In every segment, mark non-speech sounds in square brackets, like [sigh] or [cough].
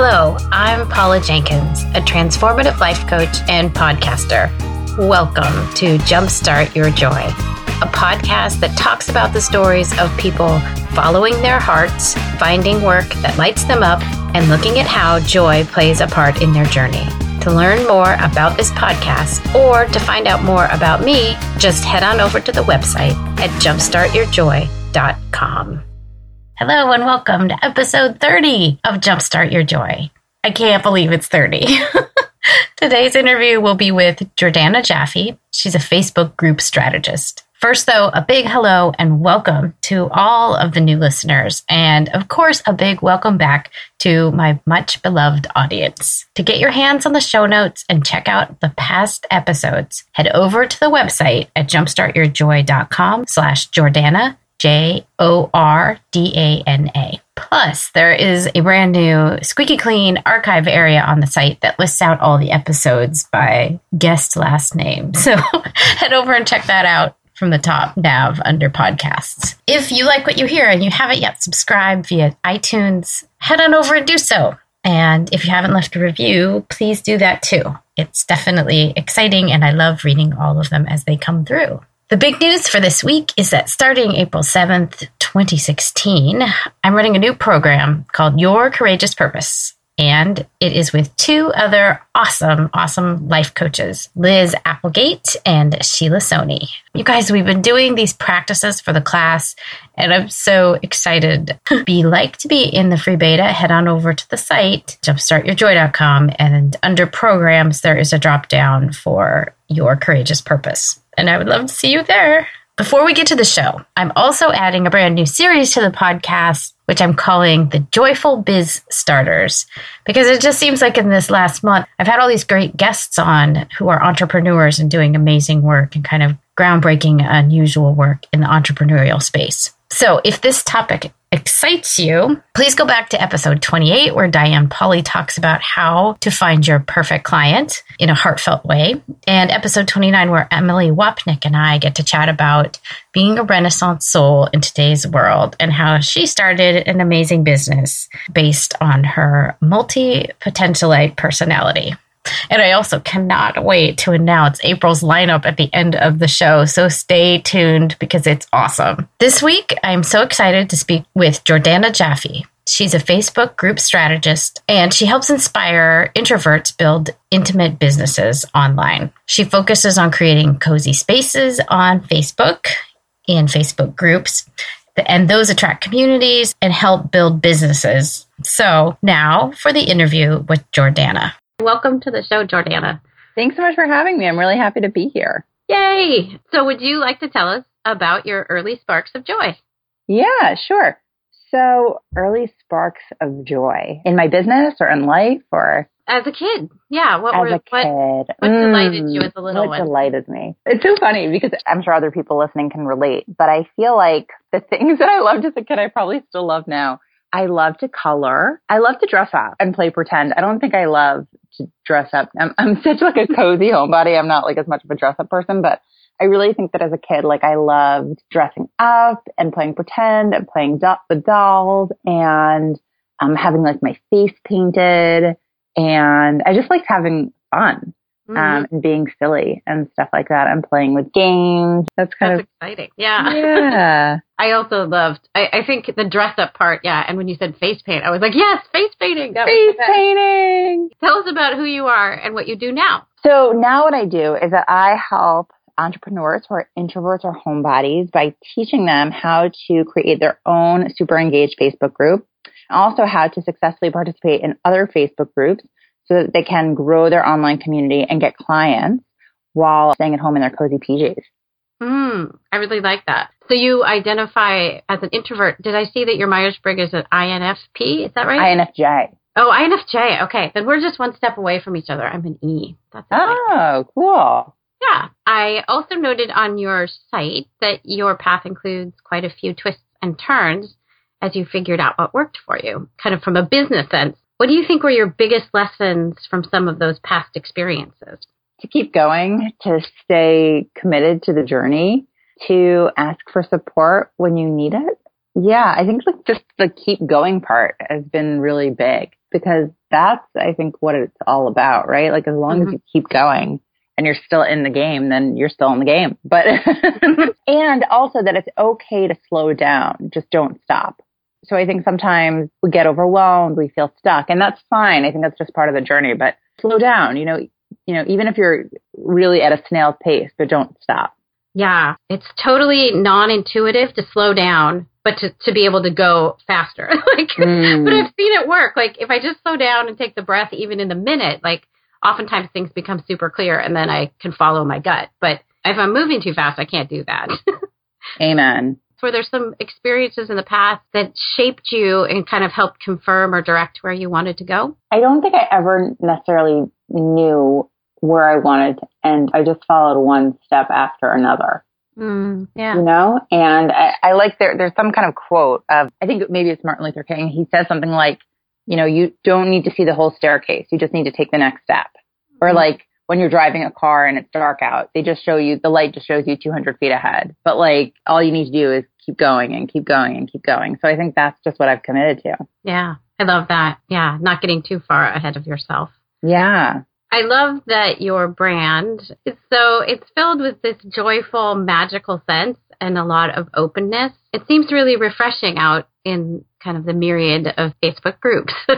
Hello, I'm Paula Jenkins, a transformative life coach and podcaster. Welcome to Jumpstart Your Joy, a podcast that talks about the stories of people following their hearts, finding work that lights them up, and looking at how joy plays a part in their journey. To learn more about this podcast or to find out more about me, just head on over to the website at jumpstartyourjoy.com. Hello and welcome to episode 30 of Jumpstart Your Joy. I can't believe it's 30. [laughs] Today's interview will be with Jordana Jaffe. She's a Facebook group strategist. First, though, a big hello and welcome to all of the new listeners. And of course, a big welcome back to my much beloved audience. To get your hands on the show notes and check out the past episodes, head over to the website at jumpstartyourjoy.com slash Jordana, J O R D A N A. Plus, there is a brand new squeaky clean archive area on the site that lists out all the episodes by guest last name. [laughs] So head over and check that out from the top nav under podcasts. If you like what you hear and you haven't yet subscribed via iTunes, head on over and do so. And if you haven't left a review, please do that too. It's definitely exciting and I love reading all of them as they come through. The big news for this week is that starting April 7th, 2016, I'm running a new program called Your Courageous Purpose and it is with two other awesome, awesome life coaches, Liz Applegate and Sheila Sony. You guys, we've been doing these practices for the class, and I'm so excited. [laughs] You like to be in the free beta, head on over to the site, jumpstartyourjoy.com, and under programs, there is a drop down for your courageous purpose. And I would love to see you there. Before we get to the show, I'm also adding a brand new series to the podcast, which I'm calling the Joyful Biz Starters, because it just seems like in this last month, I've had all these great guests on who are entrepreneurs and doing amazing work and kind of groundbreaking, unusual work in the entrepreneurial space. So if this topic excites you, please go back to episode 28, where Diane Polly talks about how to find your perfect client in a heartfelt way, and episode 29, where Emily Wapnick and I get to chat about being a Renaissance soul in today's world and how she started an amazing business based on her multi potentialite personality. And I also cannot wait to announce April's lineup at the end of the show. So stay tuned because it's awesome. This week, I'm so excited to speak with Jordana Jaffe. She's a Facebook group strategist and she helps inspire introverts build intimate businesses online. She focuses on creating cozy spaces on Facebook and Facebook groups and those attract communities and help build businesses. So now for the interview with Jordana. Welcome to the show, Jordana. Thanks so much for having me. I'm really happy to be here. Yay! So, would you like to tell us about your early sparks of joy? Yeah, sure. So, early sparks of joy in my business or in life or as a kid. Yeah, what as were, a kid. What mm, delighted you as a little what one? Delighted me? It's so funny because I'm sure other people listening can relate, but I feel like the [laughs] things that I loved as a kid, I probably still love now. I love to color. I love to dress up and play pretend. I don't think I love to dress up. I'm, I'm [laughs] such like a cozy homebody. I'm not like as much of a dress up person, but I really think that as a kid, like I loved dressing up and playing pretend and playing do- with dolls and um, having like my face painted. And I just liked having fun um, mm-hmm. and being silly and stuff like that and playing with games. That's kind That's of exciting. Yeah. [laughs] Yeah. I also loved, I, I, think the dress up part. Yeah. And when you said face paint, I was like, yes, face painting. That face painting. Tell us about who you are and what you do now. So now what I do is that I help entrepreneurs who are introverts or homebodies by teaching them how to create their own super engaged Facebook group, also how to successfully participate in other Facebook groups so that they can grow their online community and get clients while staying at home in their cozy PJs. Mm, I really like that. So you identify as an introvert. Did I see that your Myers Briggs is an INFP? Is that right? INFJ. Oh, INFJ. Okay, then we're just one step away from each other. I'm an E. That's oh, cool. Yeah. I also noted on your site that your path includes quite a few twists and turns as you figured out what worked for you, kind of from a business sense. What do you think were your biggest lessons from some of those past experiences? To keep going, to stay committed to the journey, to ask for support when you need it. Yeah, I think like just the keep going part has been really big. because that's, I think, what it's all about, right? Like as long mm-hmm. as you keep going and you're still in the game, then you're still in the game. But, [laughs] and also that it's okay to slow down. Just don't stop. So I think sometimes we get overwhelmed, we feel stuck, and that's fine. I think that's just part of the journey, but slow down, you know, you know, even if you're really at a snail's pace, but don't stop. Yeah, it's totally non-intuitive to slow down, but to, to be able to go faster. [laughs] like, mm. but I've seen it work. Like, if I just slow down and take the breath, even in the minute, like, oftentimes things become super clear, and then I can follow my gut. But if I'm moving too fast, I can't do that. [laughs] Amen. Were there some experiences in the past that shaped you and kind of helped confirm or direct where you wanted to go? I don't think I ever necessarily knew where I wanted to end. I just followed one step after another. Mm, yeah. You know, and I, I like there, there's some kind of quote of, I think maybe it's Martin Luther King. He says something like, you know, you don't need to see the whole staircase. You just need to take the next step. Mm-hmm. Or like when you're driving a car and it's dark out, they just show you, the light just shows you 200 feet ahead. But like all you need to do is keep going and keep going and keep going. So I think that's just what I've committed to. Yeah. I love that. Yeah. Not getting too far ahead of yourself. Yeah. I love that your brand is so it's filled with this joyful, magical sense and a lot of openness. It seems really refreshing out in kind of the myriad of Facebook groups. [laughs]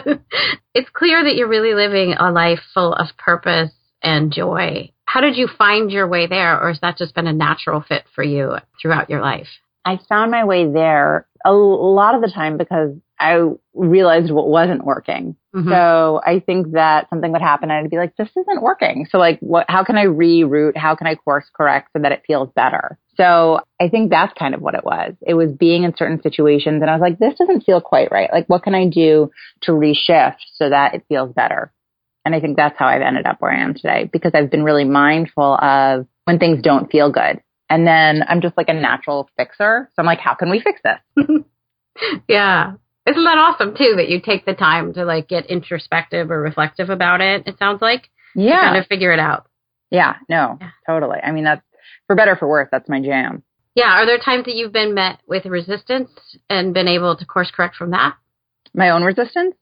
it's clear that you're really living a life full of purpose and joy. How did you find your way there, or has that just been a natural fit for you throughout your life? I found my way there a lot of the time because I realized what wasn't working. Mm-hmm. So I think that something would happen and I'd be like, this isn't working. So like, what, how can I reroute? How can I course correct so that it feels better? So I think that's kind of what it was. It was being in certain situations and I was like, this doesn't feel quite right. Like, what can I do to reshift so that it feels better? And I think that's how I've ended up where I am today because I've been really mindful of when things don't feel good. And then I'm just like a natural fixer. So I'm like, how can we fix this? [laughs] yeah. Isn't that awesome too that you take the time to like get introspective or reflective about it? It sounds like yeah, kind of figure it out. Yeah, no, yeah. totally. I mean, that's for better for worse. That's my jam. Yeah. Are there times that you've been met with resistance and been able to course correct from that? My own resistance?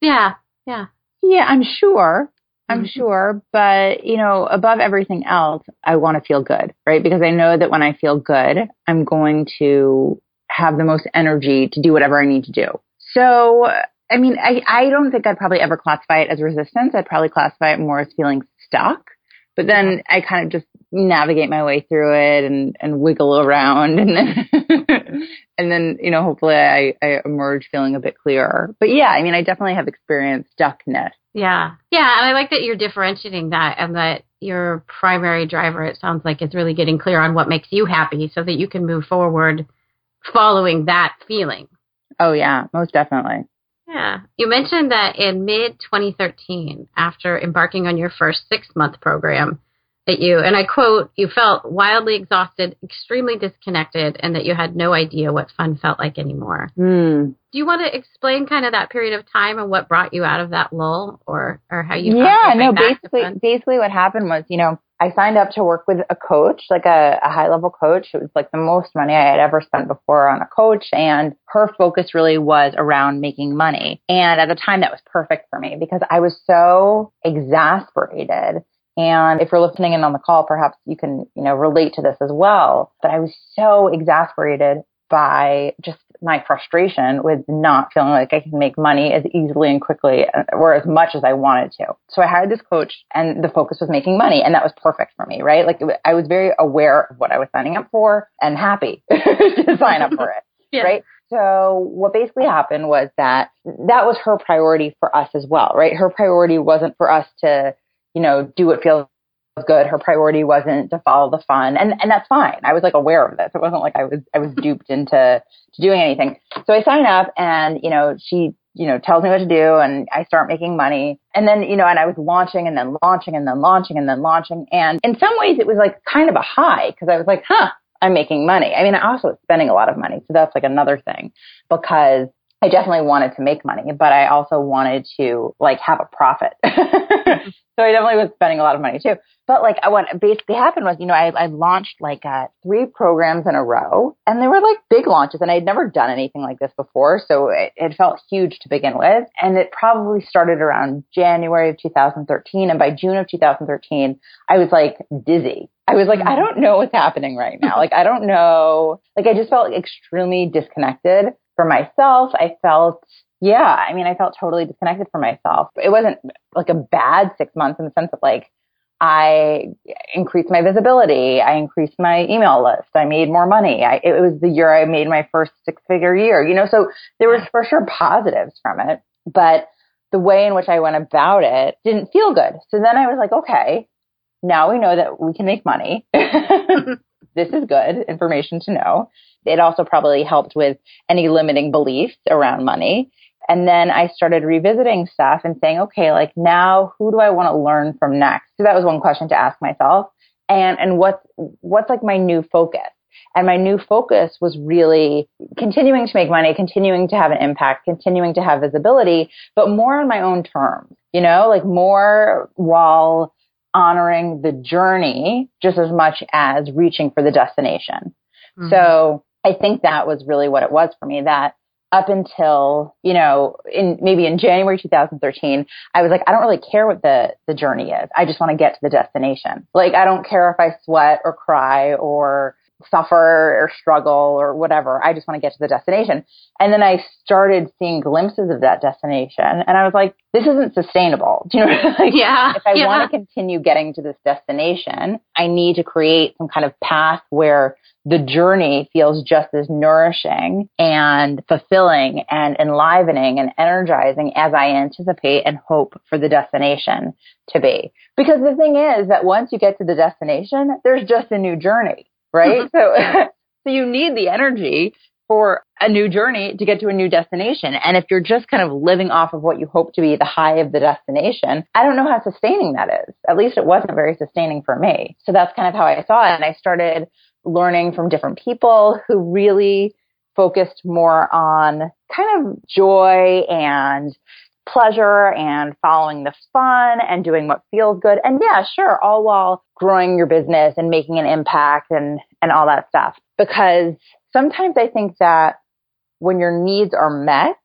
Yeah. Yeah. Yeah, I'm sure. I'm mm-hmm. sure. But, you know, above everything else, I want to feel good, right? Because I know that when I feel good, I'm going to have the most energy to do whatever I need to do. So, I mean, I, I don't think I'd probably ever classify it as resistance. I'd probably classify it more as feeling stuck. But then I kind of just navigate my way through it and, and wiggle around [laughs] and then, and then, you know, hopefully I, I emerge feeling a bit clearer. But yeah, I mean, I definitely have experienced stuckness. Yeah. Yeah. And I like that you're differentiating that and that your primary driver, it sounds like, is really getting clear on what makes you happy so that you can move forward following that feeling. Oh, yeah, most definitely. Yeah. You mentioned that in mid 2013, after embarking on your first six month program, that you, and I quote, you felt wildly exhausted, extremely disconnected, and that you had no idea what fun felt like anymore. Mm. Do you want to explain kind of that period of time and what brought you out of that lull or, or how you Yeah, no, basically, basically what happened was, you know, I signed up to work with a coach, like a, a high level coach. It was like the most money I had ever spent before on a coach. And her focus really was around making money. And at the time that was perfect for me because I was so exasperated. And if you're listening in on the call, perhaps you can, you know, relate to this as well. But I was so exasperated by just my frustration with not feeling like I can make money as easily and quickly uh, or as much as I wanted to. So I hired this coach and the focus was making money and that was perfect for me, right? Like I was very aware of what I was signing up for and happy [laughs] to sign up for it, [laughs] yeah. right? So what basically happened was that that was her priority for us as well, right? Her priority wasn't for us to, you know, do what feels good. Her priority wasn't to follow the fun. And, and that's fine. I was like aware of this. It wasn't like I was, I was duped into to doing anything. So I sign up and, you know, she, you know, tells me what to do and I start making money. And then, you know, and I was launching and then launching and then launching and then launching. And in some ways it was like kind of a high because I was like, huh, I'm making money. I mean, I also was spending a lot of money. So that's like another thing because I definitely wanted to make money, but I also wanted to like have a profit. [laughs] so I definitely was spending a lot of money too. But like what basically happened was, you know, I, I launched like uh, three programs in a row and they were like big launches and I'd never done anything like this before. So it, it felt huge to begin with. And it probably started around January of 2013. And by June of 2013, I was like dizzy. I was like, I mm-hmm. don't know what's happening right now. Like, I don't know. Like, I just felt extremely disconnected from myself. I felt yeah, I mean, I felt totally disconnected from myself. It wasn't like a bad six months in the sense of like, I increased my visibility. I increased my email list. I made more money. I, it was the year I made my first six figure year, you know, so there was for sure positives from it, but the way in which I went about it didn't feel good. So then I was like, okay, now we know that we can make money. [laughs] [laughs] this is good information to know. It also probably helped with any limiting beliefs around money. And then I started revisiting stuff and saying, okay, like now who do I want to learn from next? So that was one question to ask myself. And, and what's, what's like my new focus? And my new focus was really continuing to make money, continuing to have an impact, continuing to have visibility, but more on my own terms, you know, like more while honoring the journey just as much as reaching for the destination. Mm-hmm. So I think that was really what it was for me that up until, you know, in maybe in January 2013, I was like, I don't really care what the, the journey is. I just want to get to the destination. Like, I don't care if I sweat or cry or suffer or struggle or whatever. I just want to get to the destination. And then I started seeing glimpses of that destination and I was like, this isn't sustainable. [laughs] Do you know like, Yeah. If I yeah. want to continue getting to this destination, I need to create some kind of path where the journey feels just as nourishing and fulfilling and enlivening and energizing as I anticipate and hope for the destination to be. Because the thing is that once you get to the destination, there's just a new journey, right? Mm-hmm. so, [laughs] so you need the energy for a new journey to get to a new destination. And if you're just kind of living off of what you hope to be the high of the destination, I don't know how sustaining that is. At least it wasn't very sustaining for me. So that's kind of how I saw it. And I started learning from different people who really focused more on kind of joy and pleasure and following the fun and doing what feels good. And yeah, sure, all while growing your business and making an impact and, and all that stuff. Because sometimes I think that when your needs are met,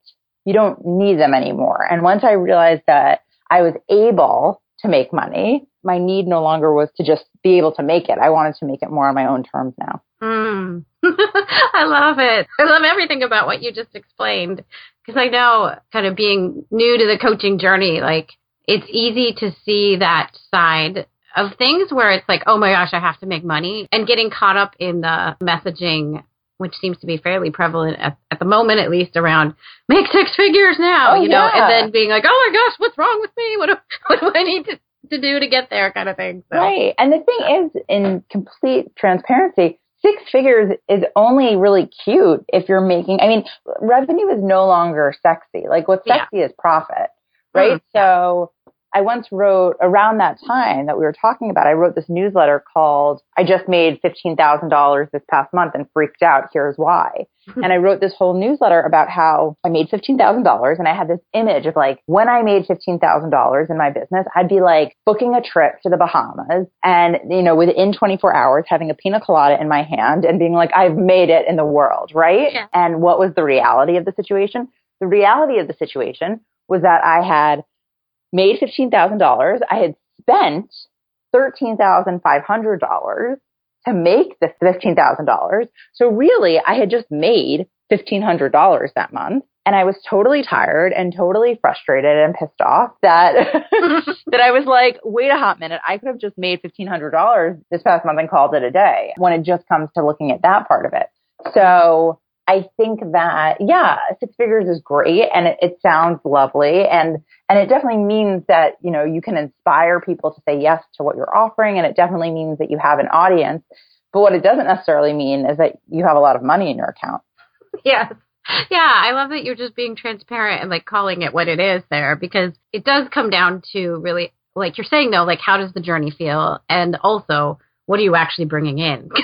you don't need them anymore. And once I realized that I was able to make money, my need no longer was to just be able to make it. I wanted to make it more on my own terms now. Mm. [laughs] I love it. I love everything about what you just explained because I know kind of being new to the coaching journey, like it's easy to see that side of things where it's like, oh my gosh, I have to make money and getting caught up in the messaging which seems to be fairly prevalent at, at the moment, at least around make six figures now, oh, you know, and then being like, oh my gosh, what's wrong with me? What do, [laughs] what do I need to to do to get there kind of thing. So. Right. And the thing is, in complete transparency, six figures is only really cute if you're making, I mean, revenue is no longer sexy. Like what's sexy yeah. is profit, right? Mm-hmm. So I once wrote around that time that we were talking about, I wrote this newsletter called I just made $15,000 this past month and freaked out. Here's why. Hmm. and I wrote this whole newsletter about how I made $15,000 and I had this image of like when I made $15,000 in my business, I'd be like booking a trip to the Bahamas and, you know, within 24 hours having a pina colada in my hand and being like, I've made it in the world, right? Yeah. And what was the reality of the situation? The reality of the situation was that I had made $15,000. I had spent $13,500 to make the $15,000. So really, I had just made $1,500 that month. And I was totally tired and totally frustrated and pissed off that, [laughs] that I was like, wait a hot minute. I could have just made $1,500 this past month and called it a day when it just comes to looking at that part of it. So I think that, yeah, six figures is great and it, it, sounds lovely. And, and it definitely means that, you know, you can inspire people to say yes to what you're offering. And it definitely means that you have an audience. But what it doesn't necessarily mean is that you have a lot of money in your account. [laughs] Yes. Yeah, I love that you're just being transparent and like calling it what it is there because it does come down to really, like you're saying though, like how does the journey feel? And also, what are you actually bringing in? [laughs]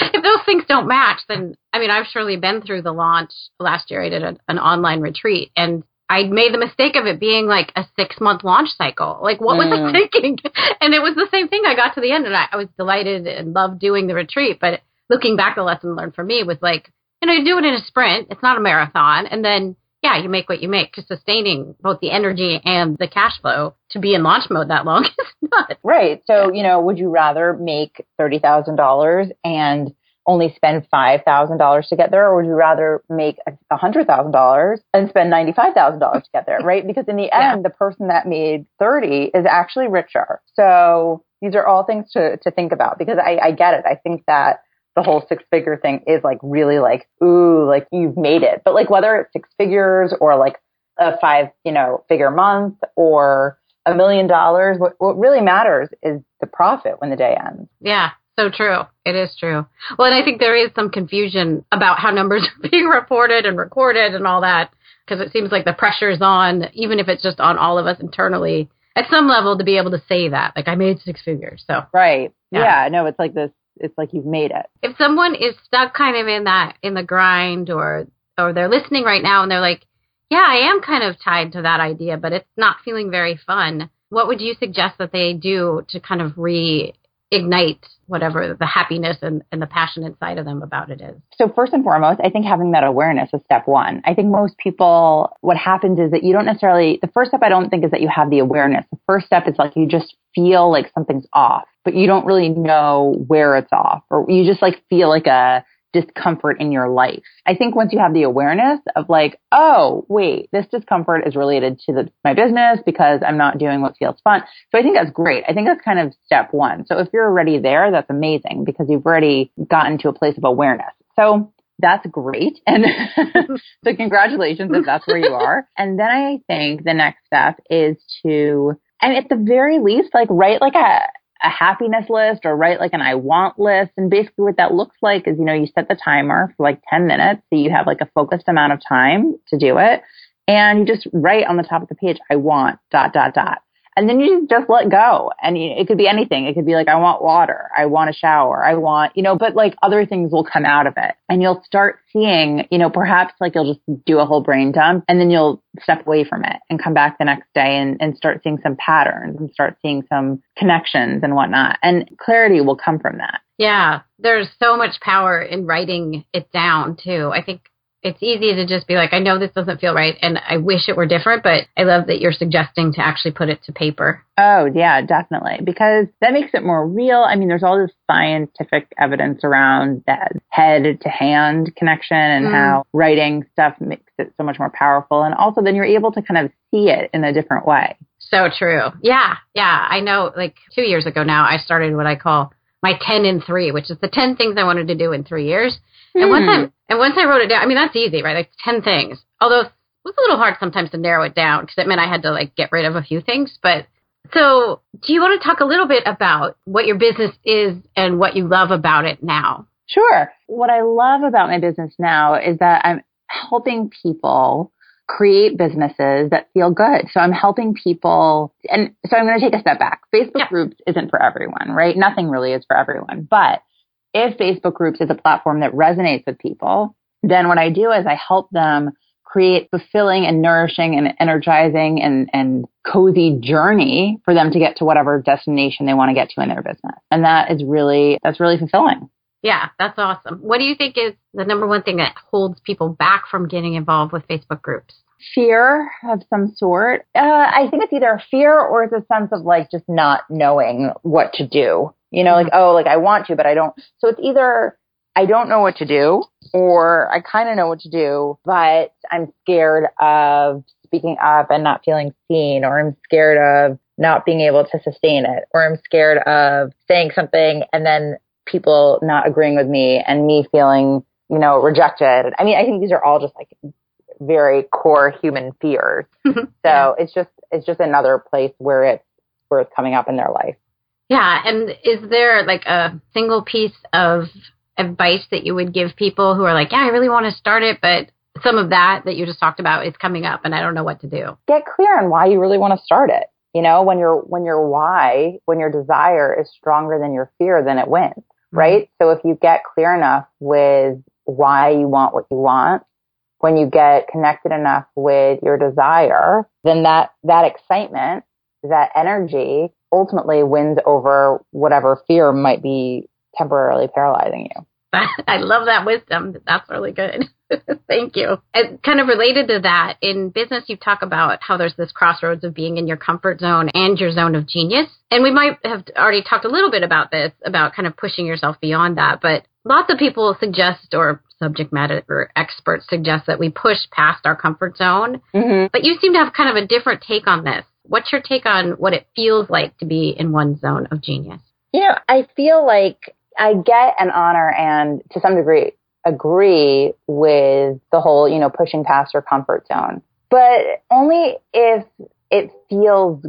Because if those things don't match, then I mean, I've surely been through the launch last year. I did a, an online retreat and I made the mistake of it being like a six month launch cycle. Like, what was I thinking? [laughs] And it was the same thing. I got to the end and I, I was delighted and loved doing the retreat. But looking back, the lesson learned for me was like, you know, you do it in a sprint. It's not a marathon. And then, yeah, you make what you make because sustaining both the energy and the cash flow to be in launch mode that long [laughs] is not. Right. So, you know, would you rather make $30,000 and only spend $5,000 to get there, or would you rather make $100,000 and spend $95,000 to get there, right? Because in the Yeah. end, the person that made 30 is actually richer. So these are all things to, to think about because I, I get it. I think that the whole six figure thing is like really like, ooh, like you've made it. But like whether it's six figures or like a five, you know, figure month or a million dollars, what, what really matters is the profit when the day ends. Yeah, so true. It is true. Well, and I think there is some confusion about how numbers [laughs] are being reported and recorded and all that because it seems like the pressure is on, even if it's just on all of us internally at some level to be able to say that. Like, I made six figures. So Right. Yeah. Yeah. No, it's like this. It's like you've made it. if someone is stuck kind of in that, in the grind or, or they're listening right now and they're like, yeah, I am kind of tied to that idea, but it's not feeling very fun. What would you suggest that they do to kind of reignite whatever the happiness and, and the passion inside of them about it is? So first and foremost, I think having that awareness is step one. I think most people, what happens is that you don't necessarily, the first step I don't think is that you have the awareness. The first step is like you just feel like something's off, but you don't really know where it's off or you just like feel like a discomfort in your life. I think once you have the awareness of like, oh, wait, this discomfort is related to the, my business because I'm not doing what feels fun. So I think that's great. I think that's kind of step one. So if you're already there, that's amazing because you've already gotten to a place of awareness. So that's great. [laughs] And so congratulations if that's where you are. And then I think the next step is to, and at the very least, like write like a, a happiness list or write like an I want list. And basically what that looks like is, you know, you set the timer for like 10 minutes. So you have like a focused amount of time to do it. And you just write on the top of the page, I want dot, dot, dot. And then you just let go. And it could be anything. It could be like, I want water. I want a shower. I want, you know, but like other things will come out of it. And you'll start seeing, you know, perhaps like you'll just do a whole brain dump and then you'll step away from it and come back the next day and, and start seeing some patterns and start seeing some connections and whatnot. And clarity will come from that. Yeah, there's so much power in writing it down too. I think it's easy to just be like, I know this doesn't feel right and I wish it were different, but I love that you're suggesting to actually put it to paper. Oh, yeah, definitely. Because that makes it more real. I mean, there's all this scientific evidence around that head to hand connection and Mm. how writing stuff makes it so much more powerful. And also, then you're able to kind of see it in a different way. So true. Yeah, yeah. I know like two years ago now, I started what I call my 10 in three, which is the 10 things I wanted to do in three years. And once Hmm. I and once I wrote it down, I mean that's easy, right? Like ten things. Although it was a little hard sometimes to narrow it down because it meant I had to like get rid of a few things. But so, do you want to talk a little bit about what your business is and what you love about it now? Sure. What I love about my business now is that I'm helping people create businesses that feel good. So I'm helping people. And so I'm going to take a step back. Facebook Yeah. groups isn't for everyone, right? Nothing really is for everyone. But if Facebook groups is a platform that resonates with people, then what I do is I help them create fulfilling and nourishing and energizing and, and cozy journey for them to get to whatever destination they want to get to in their business. And that is really, that's really fulfilling. Yeah, that's awesome. What do you think is the number one thing that holds people back from getting involved with Facebook groups? fear of some sort. Uh, I think it's either fear or it's a sense of like just not knowing what to do. You know, like, mm-hmm. oh, like I want to, but I don't. So it's either I don't know what to do or I kind of know what to do, but I'm scared of speaking up and not feeling seen, or I'm scared of not being able to sustain it, or I'm scared of saying something and then people not agreeing with me and me feeling, you know, rejected. I mean, I think these are all just like very core human fears. [laughs] So Yeah. it's just it's just another place where it's where it's coming up in their life. Yeah, and is there like a single piece of advice that you would give people who are like, yeah, I really want to start it, but some of that that you just talked about is coming up and I don't know what to do? Get clear on why you really want to start it. You know, when your when your why, when your desire is stronger than your fear, then it wins, mm-hmm. right? So if you get clear enough with why you want what you want, when you get connected enough with your desire, then that that excitement, that energy ultimately wins over whatever fear might be temporarily paralyzing you. [laughs] I love that wisdom. That's really good. [laughs] Thank you. And kind of related to that, in business, you talk about how there's this crossroads of being in your comfort zone and your zone of genius. And we might have already talked a little bit about this, about kind of pushing yourself beyond that. But lots of people suggest, or subject matter experts suggest, that we push past our comfort zone. Mm-hmm. But you seem to have kind of a different take on this. What's your take on what it feels like to be in one zone of genius? You know, I feel like I get an honor and to some degree agree with the whole, you know, pushing past your comfort zone, but only if it feels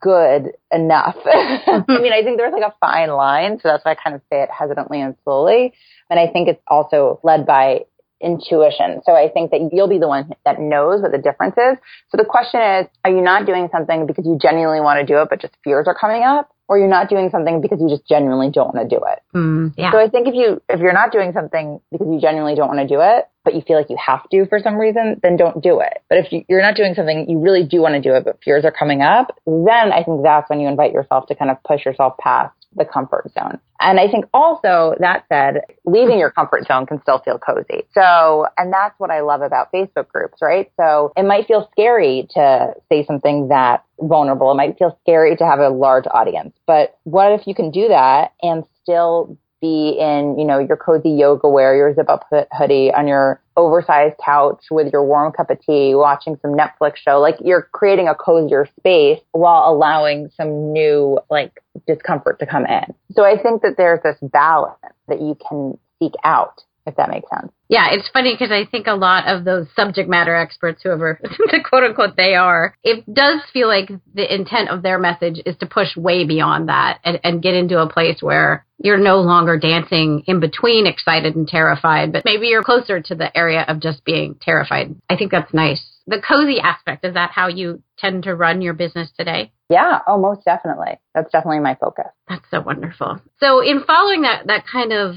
good enough. [laughs] I mean, I think there's like a fine line. So that's why I kind of say it hesitantly and slowly. And I think it's also led by intuition. So I think that you'll be the one that knows what the difference is. So the question is, are you not doing something because you genuinely want to do it, but just fears are coming up? Or you're not doing something because you just genuinely don't want to do it. Mm, yeah. So I think if you, if you're not doing something because you genuinely don't want to do it, but you feel like you have to for some reason, then don't do it. But if you're not doing something you really do want to do it, but fears are coming up, then I think that's when you invite yourself to kind of push yourself past the comfort zone. And I think also that said, leaving your comfort zone can still feel cozy. So, and that's what I love about Facebook groups, right? So it might feel scary to say something that vulnerable. It might feel scary to have a large audience, but what if you can do that and still be in, you know, your cozy yoga wear, your zip up hoodie on your oversized couch with your warm cup of tea, watching some Netflix show. Like you're creating a cozier space while allowing some new like discomfort to come in. So I think that there's this balance that you can seek out if that makes sense. Yeah, it's funny because I think a lot of those subject matter experts, whoever [laughs] the quote unquote they are, it does feel like the intent of their message is to push way beyond that and, and get into a place where you're no longer dancing in between excited and terrified, but maybe you're closer to the area of just being terrified. I think that's nice. The cozy aspect, is that how you tend to run your business today? Yeah, oh, most definitely. That's definitely my focus. That's so wonderful. So, in following that that kind of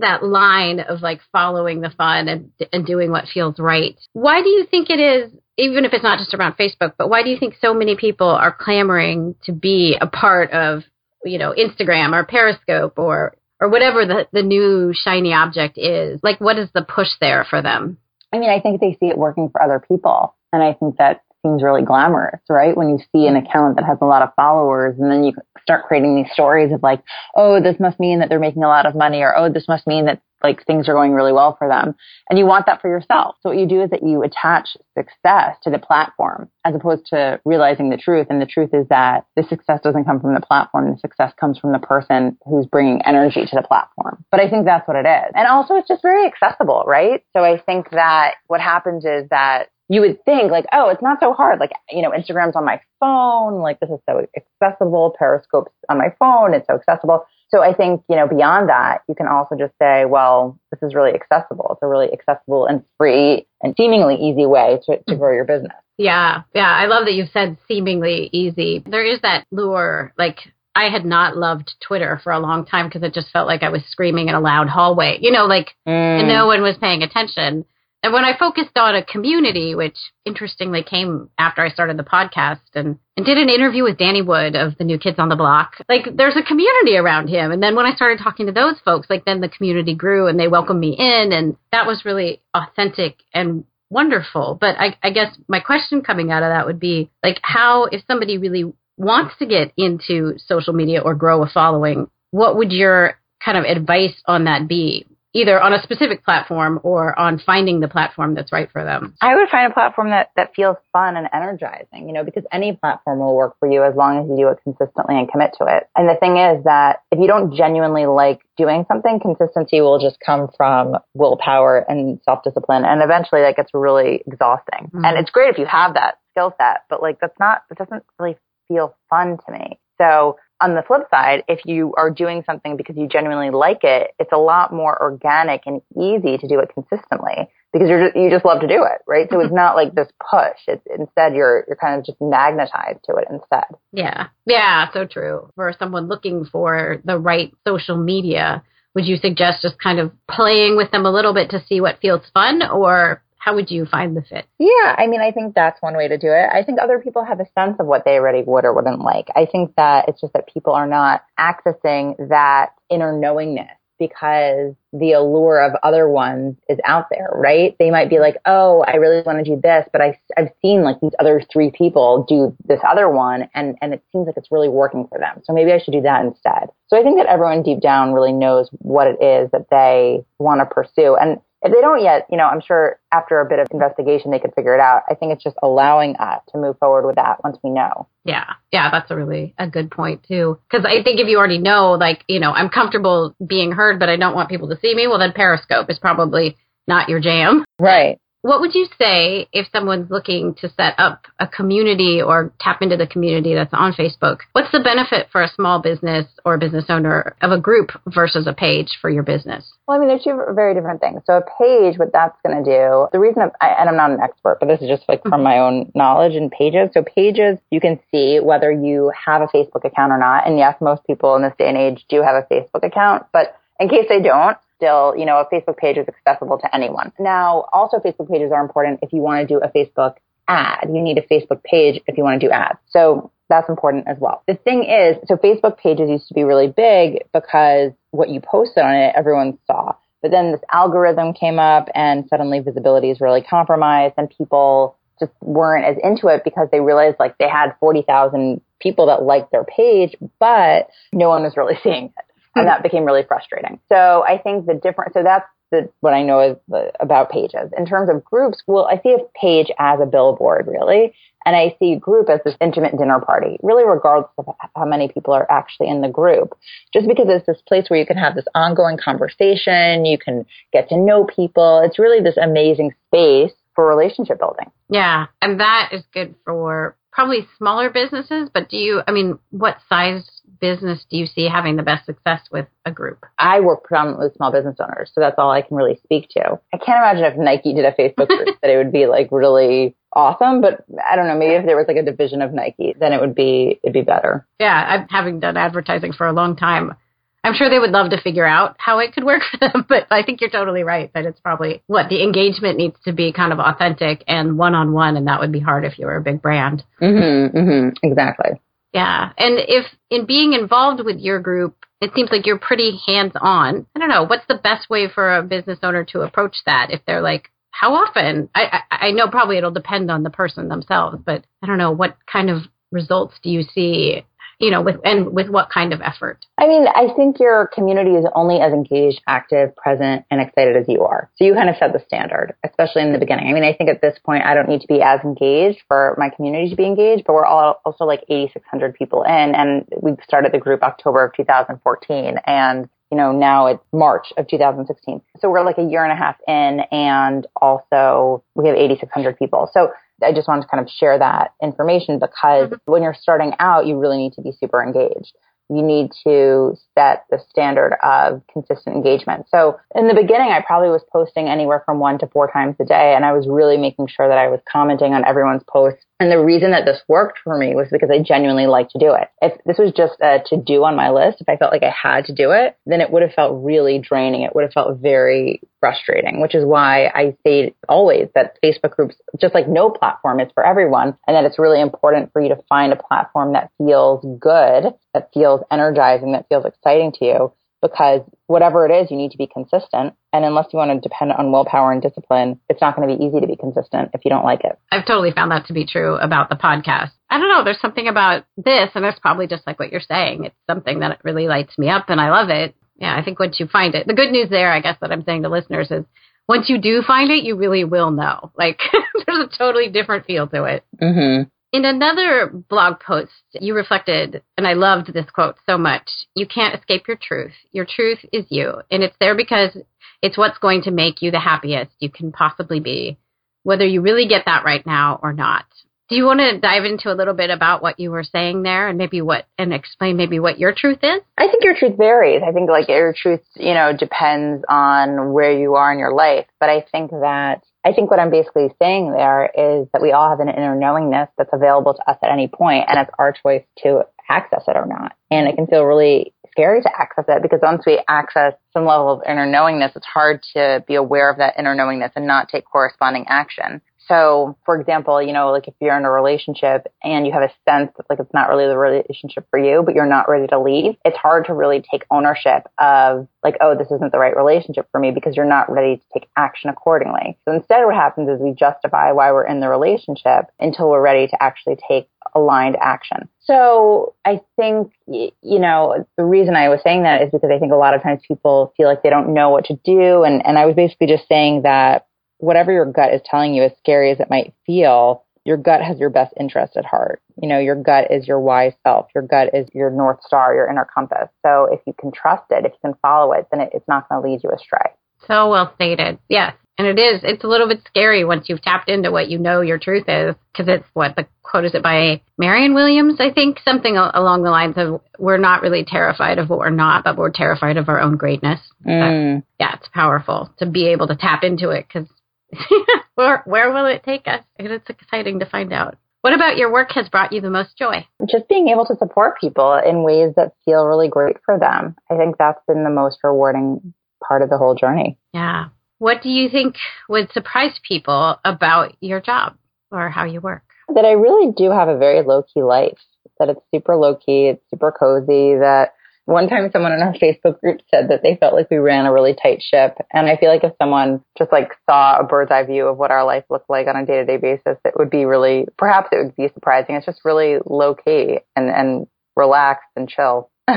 that line of like following the fun and, and doing what feels right. Why do you think it is, even if it's not just around Facebook, but why do you think so many people are clamoring to be a part of, you know, Instagram or Periscope or, or whatever the, the new shiny object is? Like, what is the push there for them? I mean, I think they see it working for other people. And I think that seems really glamorous, right? When you see an mm. account that has a lot of followers and then you start creating these stories of like, oh, this must mean that they're making a lot of money or, oh, this must mean that like things are going really well for them. And you want that for yourself. So what you do is that you attach success to the platform as opposed to realizing the truth. And the truth is that the success doesn't come from the platform. The success comes from the person who's bringing energy to the platform. But I think that's what it is. And also it's just very accessible, right? So I think that what happens is that you would think like, oh, it's not so hard. Like, you know, Instagram's on my phone. Like this is so accessible. Periscope's on my phone. It's so accessible. So I think, you know, beyond that, you can also just say, well, this is really accessible. It's a really accessible and free and seemingly easy way to, to grow your business. Yeah. Yeah. I love that you've said seemingly easy. There is that lure, like I had not loved Twitter for a long time because it just felt like I was screaming in a loud hallway, you know, like mm. no one was paying attention. And when I focused on a community, which interestingly came after I started the podcast and, and did an interview with Danny Wood of the New Kids on the Block, like there's a community around him. And then when I started talking to those folks, like then the community grew and they welcomed me in. And that was really authentic and wonderful. But I, I guess my question coming out of that would be like, how, if somebody really wants to get into social media or grow a following, what would your kind of advice on that be? Either on a specific platform or on finding the platform that's right for them? I would find a platform that, that feels fun and energizing, you know, because any platform will work for you as long as you do it consistently and commit to it. And the thing is that if you don't genuinely like doing something, consistency will just come from willpower and self discipline. And eventually that gets really exhausting. Mm-hmm. And it's great if you have that skill set, but like that's not, it doesn't really feel fun to me. So on the flip side, if you are doing something because you genuinely like it, it's a lot more organic and easy to do it consistently because you're just, you just love to do it, right? So it's mm-hmm. not like this push. It's instead you're you're kind of just magnetized to it instead. Yeah. Yeah, so true. For someone looking for the right social media, would you suggest just kind of playing with them a little bit to see what feels fun or how would you find the fit? Yeah, I mean, I think that's one way to do it. I think other people have a sense of what they already would or wouldn't like. I think that it's just that people are not accessing that inner knowingness because the allure of other ones is out there, right? They might be like, oh, I really want to do this, but I, I've seen like these other three people do this other one and, and it seems like it's really working for them. So maybe I should do that instead. So I think that everyone deep down really knows what it is that they want to pursue. And if they don't yet, you know, I'm sure after a bit of investigation they could figure it out. I think it's just allowing us to move forward with that once we know. Yeah. Yeah, that's a really a good point too. Cuz I think if you already know like, you know, I'm comfortable being heard but I don't want people to see me, well then Periscope is probably not your jam. Right. What would you say if someone's looking to set up a community or tap into the community that's on Facebook? What's the benefit for a small business or a business owner of a group versus a page for your business? Well, I mean, they're two very different things. So a page, what that's going to do, the reason, I'm, I, and I'm not an expert, but this is just like from mm-hmm. my own knowledge and pages. So pages, you can see whether you have a Facebook account or not. And yes, most people in this day and age do have a Facebook account, but in case they don't, still, you know, a Facebook page is accessible to anyone. Now, also Facebook pages are important if you want to do a Facebook ad. You need a Facebook page if you want to do ads. So that's important as well. The thing is, so Facebook pages used to be really big because what you posted on it, everyone saw. But then this algorithm came up and suddenly visibility is really compromised and people just weren't as into it because they realized like they had 40,000 people that liked their page, but no one was really [laughs] seeing it and hmm. that became really frustrating. So I think the different, so that's the, what I know is the, about pages. In terms of groups, well, I see a page as a billboard, really. And I see a group as this intimate dinner party, really regardless of how many people are actually in the group. Just because it's this place where you can have this ongoing conversation, you can get to know people. It's really this amazing space for relationship building. Yeah. And that is good for probably smaller businesses, but do you, I mean, what size business do you see having the best success with a group? I work predominantly with small business owners, so that's all I can really speak to. I can't imagine if Nike did a Facebook [laughs] group that it would be like really awesome, but I don't know, maybe if there was like a division of Nike, then it would be it'd be better. Yeah, I'm having done advertising for a long time. I'm sure they would love to figure out how it could work [laughs] for them, but I think you're totally right that it's probably what the engagement needs to be kind of authentic and one on one, and that would be hard if you were a big brand. Mm-hmm, mm-hmm, exactly. Yeah. And if in being involved with your group, it seems like you're pretty hands on. I don't know. What's the best way for a business owner to approach that if they're like, how often? I, I, I know probably it'll depend on the person themselves, but I don't know. What kind of results do you see you know, with and with what kind of effort? I mean, I think your community is only as engaged, active, present, and excited as you are. So you kind of set the standard, especially in the beginning. I mean, I think at this point, I don't need to be as engaged for my community to be engaged, but we're all also like 8,600 people in, and we started the group October of 2014, and you know, now it's March of 2016. So we're like a year and a half in and also we have 8,600 people. So I just wanted to kind of share that information because mm-hmm. when you're starting out, you really need to be super engaged. You need to set the standard of consistent engagement. So in the beginning, I probably was posting anywhere from one to four times a day, and I was really making sure that I was commenting on everyone's posts and the reason that this worked for me was because I genuinely like to do it. If this was just a to do on my list, if I felt like I had to do it, then it would have felt really draining. It would have felt very frustrating, which is why I say always that Facebook groups, just like no platform is for everyone, and that it's really important for you to find a platform that feels good, that feels energizing, that feels exciting to you because whatever it is, you need to be consistent. And unless you want to depend on willpower and discipline, it's not going to be easy to be consistent if you don't like it. I've totally found that to be true about the podcast. I don't know. There's something about this, and it's probably just like what you're saying. It's something that really lights me up, and I love it. Yeah, I think once you find it, the good news there, I guess, that I'm saying to listeners is once you do find it, you really will know. Like [laughs] there's a totally different feel to it. Mm-hmm. In another blog post, you reflected, and I loved this quote so much you can't escape your truth. Your truth is you, and it's there because it's what's going to make you the happiest you can possibly be, whether you really get that right now or not. Do you want to dive into a little bit about what you were saying there and maybe what, and explain maybe what your truth is? I think your truth varies. I think like your truth, you know, depends on where you are in your life. But I think that I think what I'm basically saying there is that we all have an inner knowingness that's available to us at any point, and it's our choice to access it or not. And it can feel really scary to access it because once we access some level of inner knowingness, it's hard to be aware of that inner knowingness and not take corresponding action. So, for example, you know, like if you're in a relationship and you have a sense that like it's not really the relationship for you, but you're not ready to leave, it's hard to really take ownership of like, oh, this isn't the right relationship for me because you're not ready to take action accordingly. So instead what happens is we justify why we're in the relationship until we're ready to actually take aligned action. So I think, you know, the reason I was saying that is because I think a lot of times people feel like they don't know what to do. And, and I was basically just saying that whatever your gut is telling you, as scary as it might feel, your gut has your best interest at heart. You know, your gut is your wise self. Your gut is your north star, your inner compass. So if you can trust it, if you can follow it, then it, it's not going to lead you astray. So well stated. Yes. And it is. It's a little bit scary once you've tapped into what you know your truth is, because it's what the quote is it by Marianne Williams, I think, something along the lines of we're not really terrified of what we're not, but we're terrified of our own greatness. Mm. Yeah, it's powerful to be able to tap into it because [laughs] where where will it take us? And it's exciting to find out. What about your work has brought you the most joy? Just being able to support people in ways that feel really great for them. I think that's been the most rewarding part of the whole journey. Yeah. What do you think would surprise people about your job or how you work? That I really do have a very low key life, that it's super low key, it's super cozy, that one time someone in our Facebook group said that they felt like we ran a really tight ship. And I feel like if someone just like saw a bird's eye view of what our life looked like on a day to day basis, it would be really, perhaps it would be surprising. It's just really low key and, and relaxed and chill. [laughs]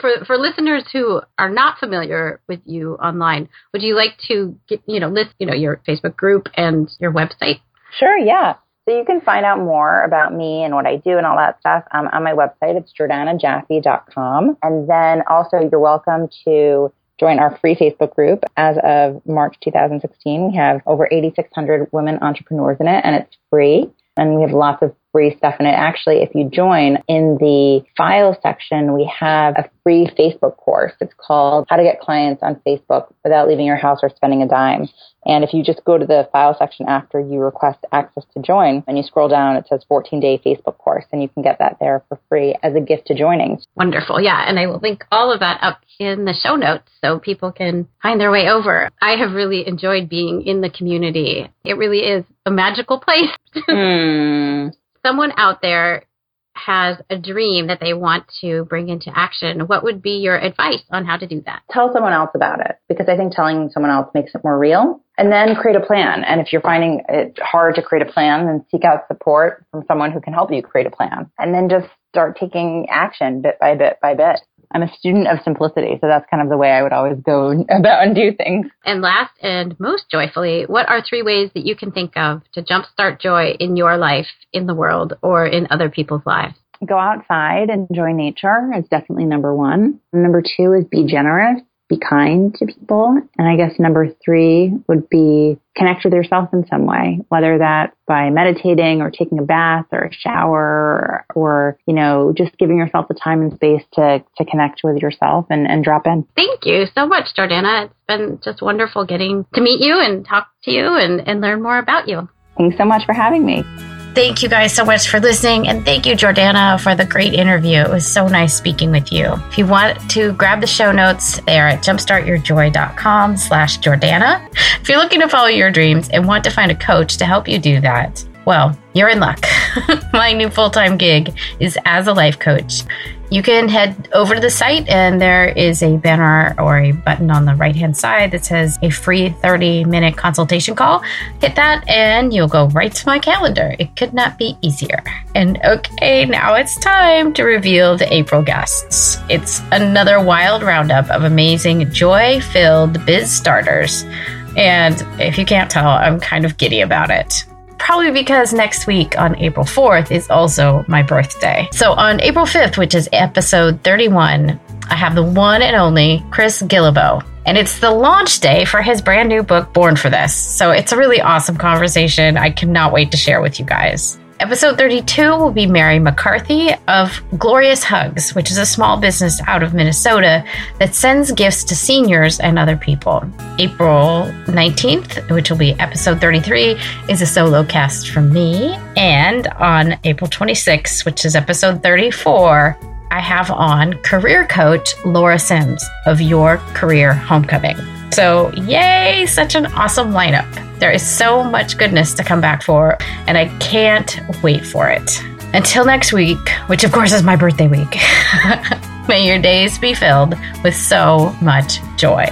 for for listeners who are not familiar with you online, would you like to get, you know list you know your Facebook group and your website? Sure, yeah. So you can find out more about me and what I do and all that stuff um, on my website. It's jordanajaffe.com. And then also you're welcome to join our free Facebook group. As of March 2016, we have over 8,600 women entrepreneurs in it and it's free. And we have lots of free stuff in it. Actually, if you join in the file section, we have a free Facebook course. It's called How to Get Clients on Facebook Without Leaving Your House or Spending a Dime. And if you just go to the file section after you request access to join and you scroll down, it says 14 day Facebook course and you can get that there for free as a gift to joining. Wonderful. Yeah. And I will link all of that up in the show notes so people can find their way over. I have really enjoyed being in the community. It really is a magical place. [laughs] mm. Someone out there has a dream that they want to bring into action, what would be your advice on how to do that? Tell someone else about it because I think telling someone else makes it more real. And then create a plan. And if you're finding it hard to create a plan, then seek out support from someone who can help you create a plan. And then just start taking action bit by bit by bit. I'm a student of simplicity, so that's kind of the way I would always go [laughs] about and do things. And last and most joyfully, what are three ways that you can think of to jumpstart joy in your life, in the world, or in other people's lives? Go outside, and enjoy nature is definitely number one. Number two is be generous be kind to people. And I guess number three would be connect with yourself in some way, whether that's by meditating or taking a bath or a shower or, you know, just giving yourself the time and space to, to connect with yourself and, and drop in. Thank you so much, Jordana. It's been just wonderful getting to meet you and talk to you and, and learn more about you. Thanks so much for having me. Thank you guys so much for listening. And thank you, Jordana, for the great interview. It was so nice speaking with you. If you want to grab the show notes, they are at jumpstartyourjoy.com slash Jordana. If you're looking to follow your dreams and want to find a coach to help you do that, well, you're in luck. [laughs] My new full time gig is as a life coach. You can head over to the site, and there is a banner or a button on the right hand side that says a free 30 minute consultation call. Hit that, and you'll go right to my calendar. It could not be easier. And okay, now it's time to reveal the April guests. It's another wild roundup of amazing joy filled biz starters. And if you can't tell, I'm kind of giddy about it probably because next week on April 4th is also my birthday. So on April 5th, which is episode 31, I have the one and only Chris Guillebeau. And it's the launch day for his brand new book, Born for This. So it's a really awesome conversation. I cannot wait to share with you guys. Episode 32 will be Mary McCarthy of Glorious Hugs, which is a small business out of Minnesota that sends gifts to seniors and other people. April 19th, which will be episode 33, is a solo cast from me. And on April 26th, which is episode 34, I have on career coach Laura Sims of Your Career Homecoming. So, yay, such an awesome lineup. There is so much goodness to come back for, and I can't wait for it. Until next week, which of course is my birthday week, [laughs] may your days be filled with so much joy.